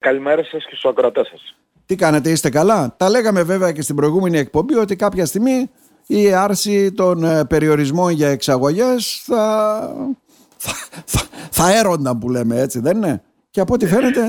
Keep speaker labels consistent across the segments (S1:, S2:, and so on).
S1: Καλημέρα σας και στους ακροατές σας.
S2: Τι κάνετε, είστε καλά; Τα λέγαμε βέβαια και στην προηγούμενη εκπομπή ότι κάποια στιγμή η άρση των ε, περιορισμών για εξαγωγές θα, θα, θα, θα έρονταν που λέμε έτσι δεν είναι; Και από ό,τι φαίνεται...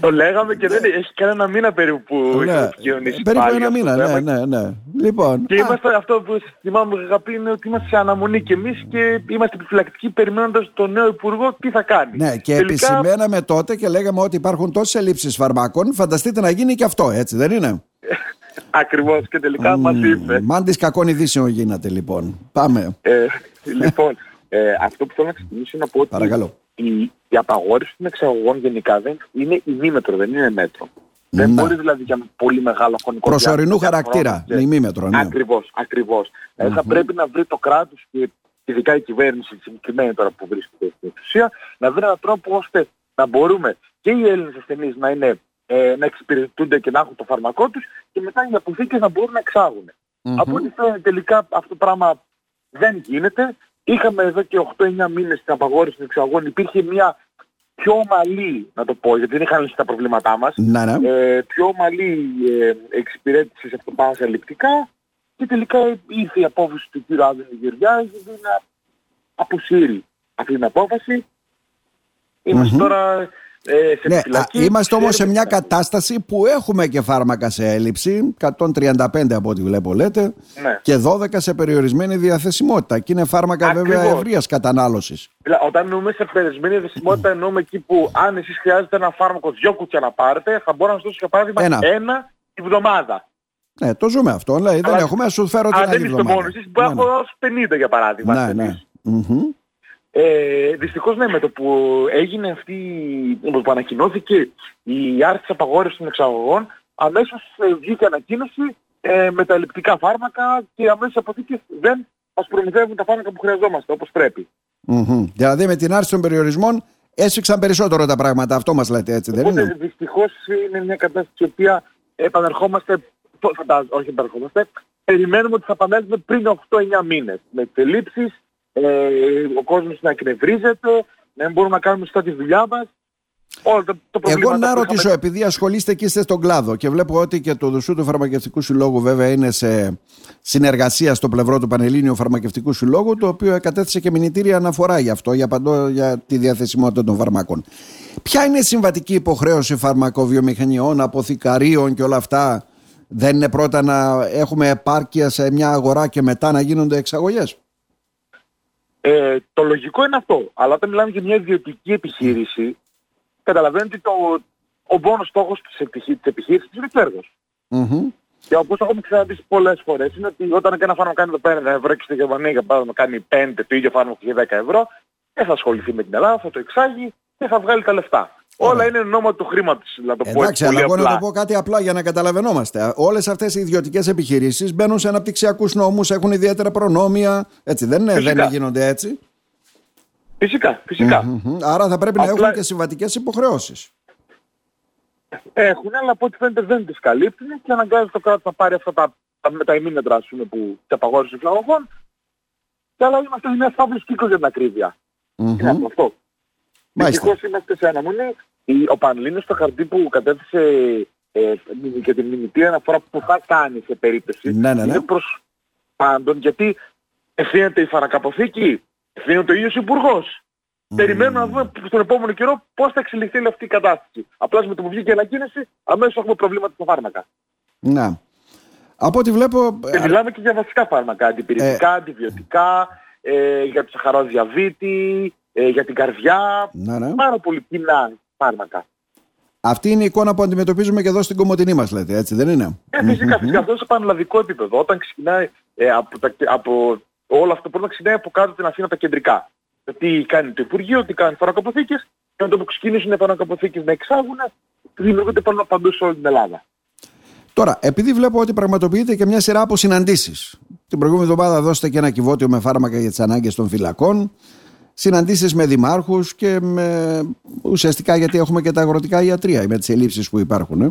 S1: το, λέγαμε και δεν έχει κανένα μήνα περίπου που
S2: ναι,
S1: έχει
S2: Περίπου ένα μήνα, ναι, ναι, ναι. Λοιπόν,
S1: και είμαστε, αυτό που θυμάμαι αγαπή είναι ότι είμαστε σε αναμονή και εμείς και είμαστε επιφυλακτικοί περιμένοντας τον νέο Υπουργό τι θα κάνει.
S2: Ναι, και Τελικά... επισημέναμε τότε και λέγαμε ότι υπάρχουν τόσες ελλείψεις φαρμάκων, φανταστείτε να γίνει και αυτό, έτσι δεν είναι;
S1: Ακριβώς και τελικά mm, μας είπε.
S2: Μάντης κακών ειδήσεων γίνατε λοιπόν. Πάμε.
S1: Ε, λοιπόν, ε, αυτό που θέλω να ξεκινήσω είναι να πω ότι
S2: Παρακαλώ
S1: η, η απαγόρευση των εξαγωγών γενικά δεν είναι ημίμετρο, δεν είναι μέτρο. Δεν
S2: Ναι.
S1: μπορεί δηλαδή για πολύ μεγάλο χρονικό
S2: Προσωρινού
S1: διάστημα
S2: χαρακτήρα,
S1: να
S2: με ημίμετρο. Ναι.
S1: Ακριβώς, ακριβώς. Δηλαδή θα πρέπει να βρει το κράτος και ειδικά η κυβέρνηση συγκεκριμένη τώρα που βρίσκεται στην εξουσία να βρει έναν τρόπο ώστε να μπορούμε και οι Έλληνες ασθενείς να, είναι, ε, να εξυπηρετούνται και να έχουν το φαρμακό τους και μετά οι αποθήκες να μπορούν να εξάγουν.
S2: Μμμ.
S1: Από ό,τι φαίνεται τελικά αυτό το πράγμα δεν γίνεται. Είχαμε εδώ και 8-9 μήνες την απαγόρευση των εξαγών. Υπήρχε μια πιο ομαλή, να το πω, γιατί δεν είχαν λύσει τα προβλήματά μας,
S2: Ναι, ναι.
S1: ε, πιο ομαλή ε, εξυπηρέτηση σε αυτό πάνω ελλειπτικά και τελικά ήρθε η απόφαση του κ. Άδωνη Γεωργιάδης να αποσύρει αυτή την απόφαση. Είμαστε τώρα ε, σε
S2: Ναι,
S1: επιφυλακή.
S2: α, είμαστε όμως σε
S1: Ξέρουμε
S2: μια
S1: τι θα
S2: κατάσταση που έχουμε και φάρμακα σε έλλειψη, 135 από ό,τι βλέπω λέτε,
S1: Ναι.
S2: και 12 σε περιορισμένη διαθεσιμότητα. Και είναι φάρμακα βέβαια
S1: Ακριβώς.
S2: ευρείας κατανάλωσης.
S1: Δηλαδή, όταν εννοούμε σε περισμένη δεσιμότητα, εννοούμε εκεί που αν εσείς χρειάζεται ένα φάρμακο δυο κουτιά να πάρετε, θα μπορώ να σας δώσω για παράδειγμα
S2: Ένα.
S1: ένα, τη βδομάδα.
S2: Ναι, το ζούμε αυτό. Δηλαδή, δεν
S1: Αλλά-
S2: έχουμε, σου φέρω την
S1: Αν
S2: άλλη
S1: δεν είστε
S2: εβδομάδα.
S1: μόνοι εσείς, μπορεί να
S2: Ναι,
S1: έχω δώσει 50 για παράδειγμα.
S2: ναι. ναι,
S1: ασθενείς.
S2: ναι. Μμμ.
S1: Ε, δυστυχώς ναι, με το που έγινε αυτή, με το που ανακοινώθηκε η άρση της απαγόρευσης των εξαγωγών, αμέσως ε, βγήκε ανακοίνωση ε, με τα ελλειπτικά φάρμακα και αμέσως οι αποθήκες δεν μας προμηθεύουν τα φάρμακα που χρειαζόμαστε όπως πρέπει.
S2: Μμμ. Δηλαδή με την άρση των περιορισμών έσφιξαν περισσότερο τα πράγματα. Αυτό μας λέτε έτσι, δεν
S1: Οπότε
S2: είναι;
S1: δυστυχώς είναι μια κατάσταση η οποία επανερχόμαστε, το- φαντάζομαι, όχι επανερχόμαστε, περιμένουμε ότι θα επανέλθουμε πριν 8-9 μήνες. Με τις ελλείψεις, ε, ο κόσμος να εκνευρίζεται, να μην μπορούμε να κάνουμε σωστά τη δουλειά μας. Όλα τα, το
S2: Εγώ
S1: προβλήματα
S2: να
S1: που
S2: ρωτήσω,
S1: είχαμε-
S2: επειδή ασχολείστε και είστε στον κλάδο και βλέπω ότι και το Δουσού του Φαρμακευτικού Συλλόγου βέβαια είναι σε συνεργασία στο πλευρό του Πανελλήνιου Φαρμακευτικού Συλλόγου, το οποίο κατέθεσε και μηνυτήρια αναφορά γι' αυτό, για, παντό, για τη διαθεσιμότητα των φαρμάκων. Ποια είναι η συμβατική υποχρέωση φαρμακοβιομηχανιών, αποθηκαρίων και όλα αυτά, δεν είναι πρώτα να έχουμε επάρκεια σε μια αγορά και μετά να γίνονται εξαγωγές;
S1: Ε, το λογικό είναι αυτό. Αλλά όταν μιλάμε για μια ιδιωτική επιχείρηση, καταλαβαίνετε ότι το, ο μόνος στόχος της, επιχεί, της επιχείρησης είναι το κέρδος.
S2: Μμμ.
S1: Και όπως έχουμε ξαναδεί πολλές φορές είναι ότι όταν ένα φάρμακο κάνει εδώ πέρα 1 ευρώ και στη Γερμανία για παράδειγμα κάνει 5 το ίδιο φάρμακο για 10 ευρώ, δεν θα ασχοληθεί με την Ελλάδα, θα το εξάγει και θα βγάλει τα λεφτά.
S2: Ωραία.
S1: Όλα είναι νόμα του χρήματος, να το πω
S2: Εντάξει,
S1: έτσι
S2: αλλά
S1: πολύ
S2: εγώ να
S1: απλά.
S2: το πω κάτι απλά για να καταλαβαίνόμαστε. Όλες αυτές οι ιδιωτικές επιχειρήσεις μπαίνουν σε αναπτυξιακούς νόμους, έχουν ιδιαίτερα προνόμια. Έτσι δεν είναι,
S1: Φυσικά.
S2: δεν γίνονται έτσι.
S1: Φυσικά, φυσικά.
S2: Μμμ. Άρα θα πρέπει να
S1: Απλά-
S2: έχουν και συμβατικές υποχρεώσεις.
S1: Έχουν, αλλά από ό,τι φαίνεται δεν τις καλύπτουν και αναγκάζει το κράτος να πάρει αυτά τα, τα, με τα ημίμετρα ας πούμε, που τα απαγόρευσης φλαγωγών. Και αλλά είμαστε σε μια φαύλος κύκλος για την ακρίβεια. Είναι αυτό. Αυτό.
S2: Μάλιστα.
S1: Δυστυχώς είμαστε σε αναμονή. Η- Ο Πανελλήνιος στο χαρτί που κατέθεσε ε, και την μηνυτή αναφορά που θα κάνει σε περίπτωση
S2: Ναι, ναι, ναι.
S1: είναι προς πάντων γιατί ευθύνεται η φαρακαποθήκη, ευθύνεται ο ίδιος ο Υπουργός. Περιμένουμε να δούμε στον επόμενο καιρό πώς θα εξελιχθεί όλη αυτή η κατάσταση. Απλά με το που βγήκε η ανακοίνωση, αμέσως έχουμε προβλήματα στα φάρμακα.
S2: Να. Από ό,τι βλέπω.
S1: Και μιλάμε και για βασικά φάρμακα, αντιπηρετικά,
S2: Ε.
S1: αντιβιωτικά, ε, για το σαχαρό διαβήτη, ε, για την καρδιά,
S2: Ναι, ναι.
S1: πάρα πολύ κοινά φάρμακα.
S2: Αυτή είναι η εικόνα που αντιμετωπίζουμε και εδώ στην Κομωτινή μας, λέτε, έτσι δεν είναι;
S1: Ε, φυσικά, φυσικά, αυτό σε πανελλαδικό επίπεδο. Όταν ξεκινάει ε, από, τα, από όλο αυτό πρέπει να ξεκινάει από κάτω την Αθήνα τα κεντρικά. Τι κάνει το Υπουργείο, τι κάνουν οι φαρμακοποθήκες και με το που ξεκινήσουν οι φαρμακοποθήκες να εξάγουν, δημιουργούνται πάνω παντού σε όλη την Ελλάδα.
S2: Τώρα, επειδή βλέπω ότι πραγματοποιείται και μια σειρά από συναντήσεις. Την προηγούμενη εβδομάδα δώσετε και ένα κυβότιο με φάρμακα για τις ανάγκες των φυλακών. Συναντήσεις με δημάρχους και με... ουσιαστικά γιατί έχουμε και τα αγροτικά ιατρία με τις ελλείψεις που υπάρχουν. Ε.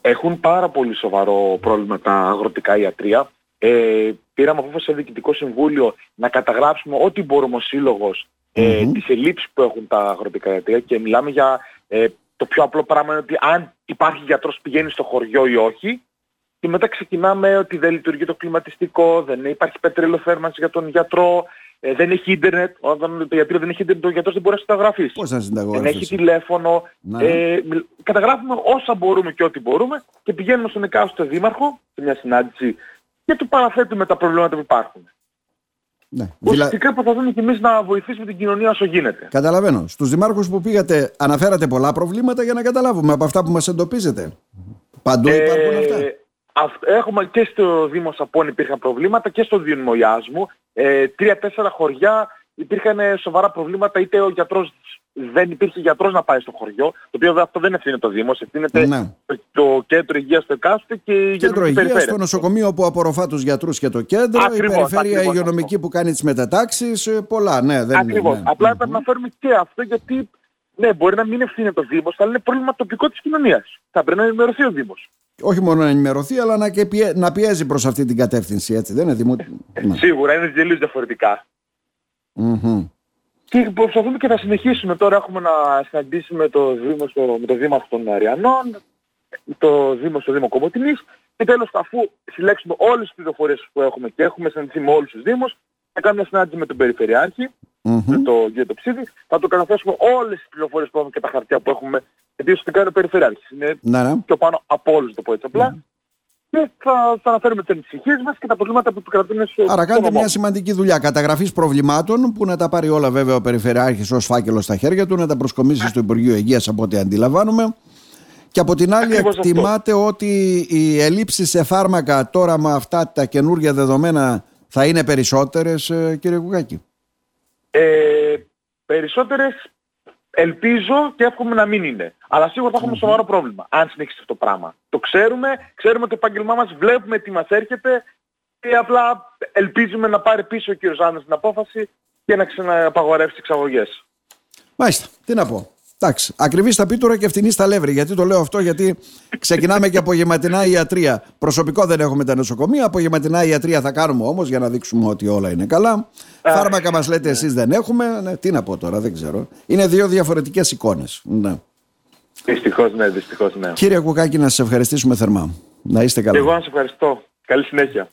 S1: Έχουν πάρα πολύ σοβαρό πρόβλημα τα αγροτικά ιατρία. Ε, πήραμε απόφαση σε διοικητικό συμβούλιο να καταγράψουμε ό,τι μπορούμε ο σύλλογος ε,
S2: Μμμ.
S1: τις ελλείψεις που έχουν τα αγροτικά ιατρία και μιλάμε για ε, Το πιο απλό πράγμα είναι ότι αν υπάρχει γιατρός πηγαίνει στο χωριό ή όχι και μετά ξεκινάμε ότι δεν λειτουργεί το κλιματιστικό, δεν υπάρχει πετρελοθέρμανση για τον γιατρό, ε, δεν έχει ίντερνετ. Όταν το γιατρό δεν έχει ίντερνετ, ο γιατρός δεν μπορεί να συνταγραφεί.
S2: Πώς να
S1: Δεν έχει τηλέφωνο.
S2: Ναι.
S1: Ε, καταγράφουμε όσα μπορούμε και ό,τι μπορούμε και πηγαίνουμε στον εκάστοτε δήμαρχο σε μια συνάντηση και του παραθέτουμε τα προβλήματα που υπάρχουν.
S2: Ναι. Δηλα...
S1: Ουσιαστικά προσπαθούμε και εμείς να βοηθήσουμε την κοινωνία όσο γίνεται.
S2: Καταλαβαίνω. Στους δημάρχους που πήγατε αναφέρατε πολλά προβλήματα για να καταλάβουμε από αυτά που μας εντοπίζετε. Παντού υπάρχουν αυτά.
S1: Ε, Έχουμε και στο Δήμο Σαπών υπήρχαν προβλήματα και στο Δήμο μου. Ε, Τρία-τέσσερα χωριά υπήρχαν σοβαρά προβλήματα είτε ο γιατρός δεν υπήρχε γιατρός να πάει στο χωριό, το οποίο αυτό δεν ευθύνεται το Δήμο, ευθύνεται ναι. το κέντρο υγείας του εκάστοτε και η
S2: κέντρο υγείας, το νοσοκομείο που απορροφά τους γιατρούς και το κέντρο, ακριβώς, η περιφέρεια ακριβώς, υγειονομική που κάνει τις μετατάξεις, ε, πολλά, ναι. Δεν
S1: ακριβώς. Ναι. Απλά mm-hmm. να φέρουμε και αυτό γιατί ναι, μπορεί να μην ευθύνεται το Δήμος, αλλά είναι πρόβλημα τοπικό της κοινωνίας. Θα πρέπει να ενημερωθεί ο Δήμος
S2: όχι μόνο να ενημερωθεί, αλλά να, και πιέ, να πιέζει προς αυτή την κατεύθυνση, έτσι, δεν είναι δημο...
S1: Ναι. Σίγουρα, είναι τελείως διαφορετικά. Mm-hmm. Και προσπαθούμε και θα συνεχίσουμε. Τώρα έχουμε να συναντήσουμε το Δήμο στο, με το Δήμαρχο των Αριανών, το Δήμο στο Δήμο Κομωτινής και τέλος αφού συλλέξουμε όλες τις πληροφορίες που έχουμε και έχουμε συναντηθεί με όλους τους Δήμους, θα κάνουμε μια συνάντηση με τον Περιφερειάρχη, mm-hmm. με τον κύριο Τοψίδη, θα του καταθέσουμε όλες τις πληροφορίες που έχουμε και τα χαρτιά που έχουμε γιατί ουσιαστικά κάνει ο Περιφερειάρχης. Είναι
S2: ναι, ναι.
S1: πιο πάνω από όλους το πω έτσι απλά. Ναι. Και θα, θα αναφέρουμε τις ανησυχίες μας και τα προβλήματα που κρατούν στο
S2: Άρα κάνετε μια σημαντική δουλειά καταγραφής προβλημάτων που να τα πάρει όλα βέβαια ο Περιφερειάρχης ως φάκελο στα χέρια του, να τα προσκομίσει στο Υπουργείο Υγείας από ό,τι αντιλαμβάνουμε. Και από την άλλη Ακριβώς εκτιμάτε αυτό. ότι οι ελλείψεις σε φάρμακα τώρα με αυτά τα καινούργια δεδομένα θα είναι περισσότερες ε, κύριε Κουκάκη;
S1: Ε, περισσότερες Ελπίζω και εύχομαι να μην είναι. Αλλά σίγουρα θα έχουμε σοβαρό πρόβλημα αν συνεχίσει αυτό το πράγμα. Το ξέρουμε, ξέρουμε το επάγγελμά μας, βλέπουμε τι μας έρχεται και απλά ελπίζουμε να πάρει πίσω ο κύριος Άννας την απόφαση και να ξαναπαγορεύσει τις εξαγωγές.
S2: Μάλιστα, τι να πω. Εντάξει, ακριβή στα πίτουρα και φτηνής στα λεύρη. Γιατί το λέω αυτό, Γιατί ξεκινάμε και απογευματινά ιατρία. Προσωπικό δεν έχουμε τα νοσοκομεία. Απογευματινά ιατρία θα κάνουμε όμως για να δείξουμε ότι όλα είναι καλά. Φάρμακα μας λέτε εσείς δεν έχουμε. Ναι, τι να πω τώρα, δεν ξέρω. Είναι δύο διαφορετικές εικόνες. Ναι.
S1: Δυστυχώς, ναι, δυστυχώς, ναι.
S2: Κύριε Κουκάκη, να σας ευχαριστήσουμε θερμά. Να είστε καλά.
S1: Και εγώ να σας ευχαριστώ. Καλή συνέχεια.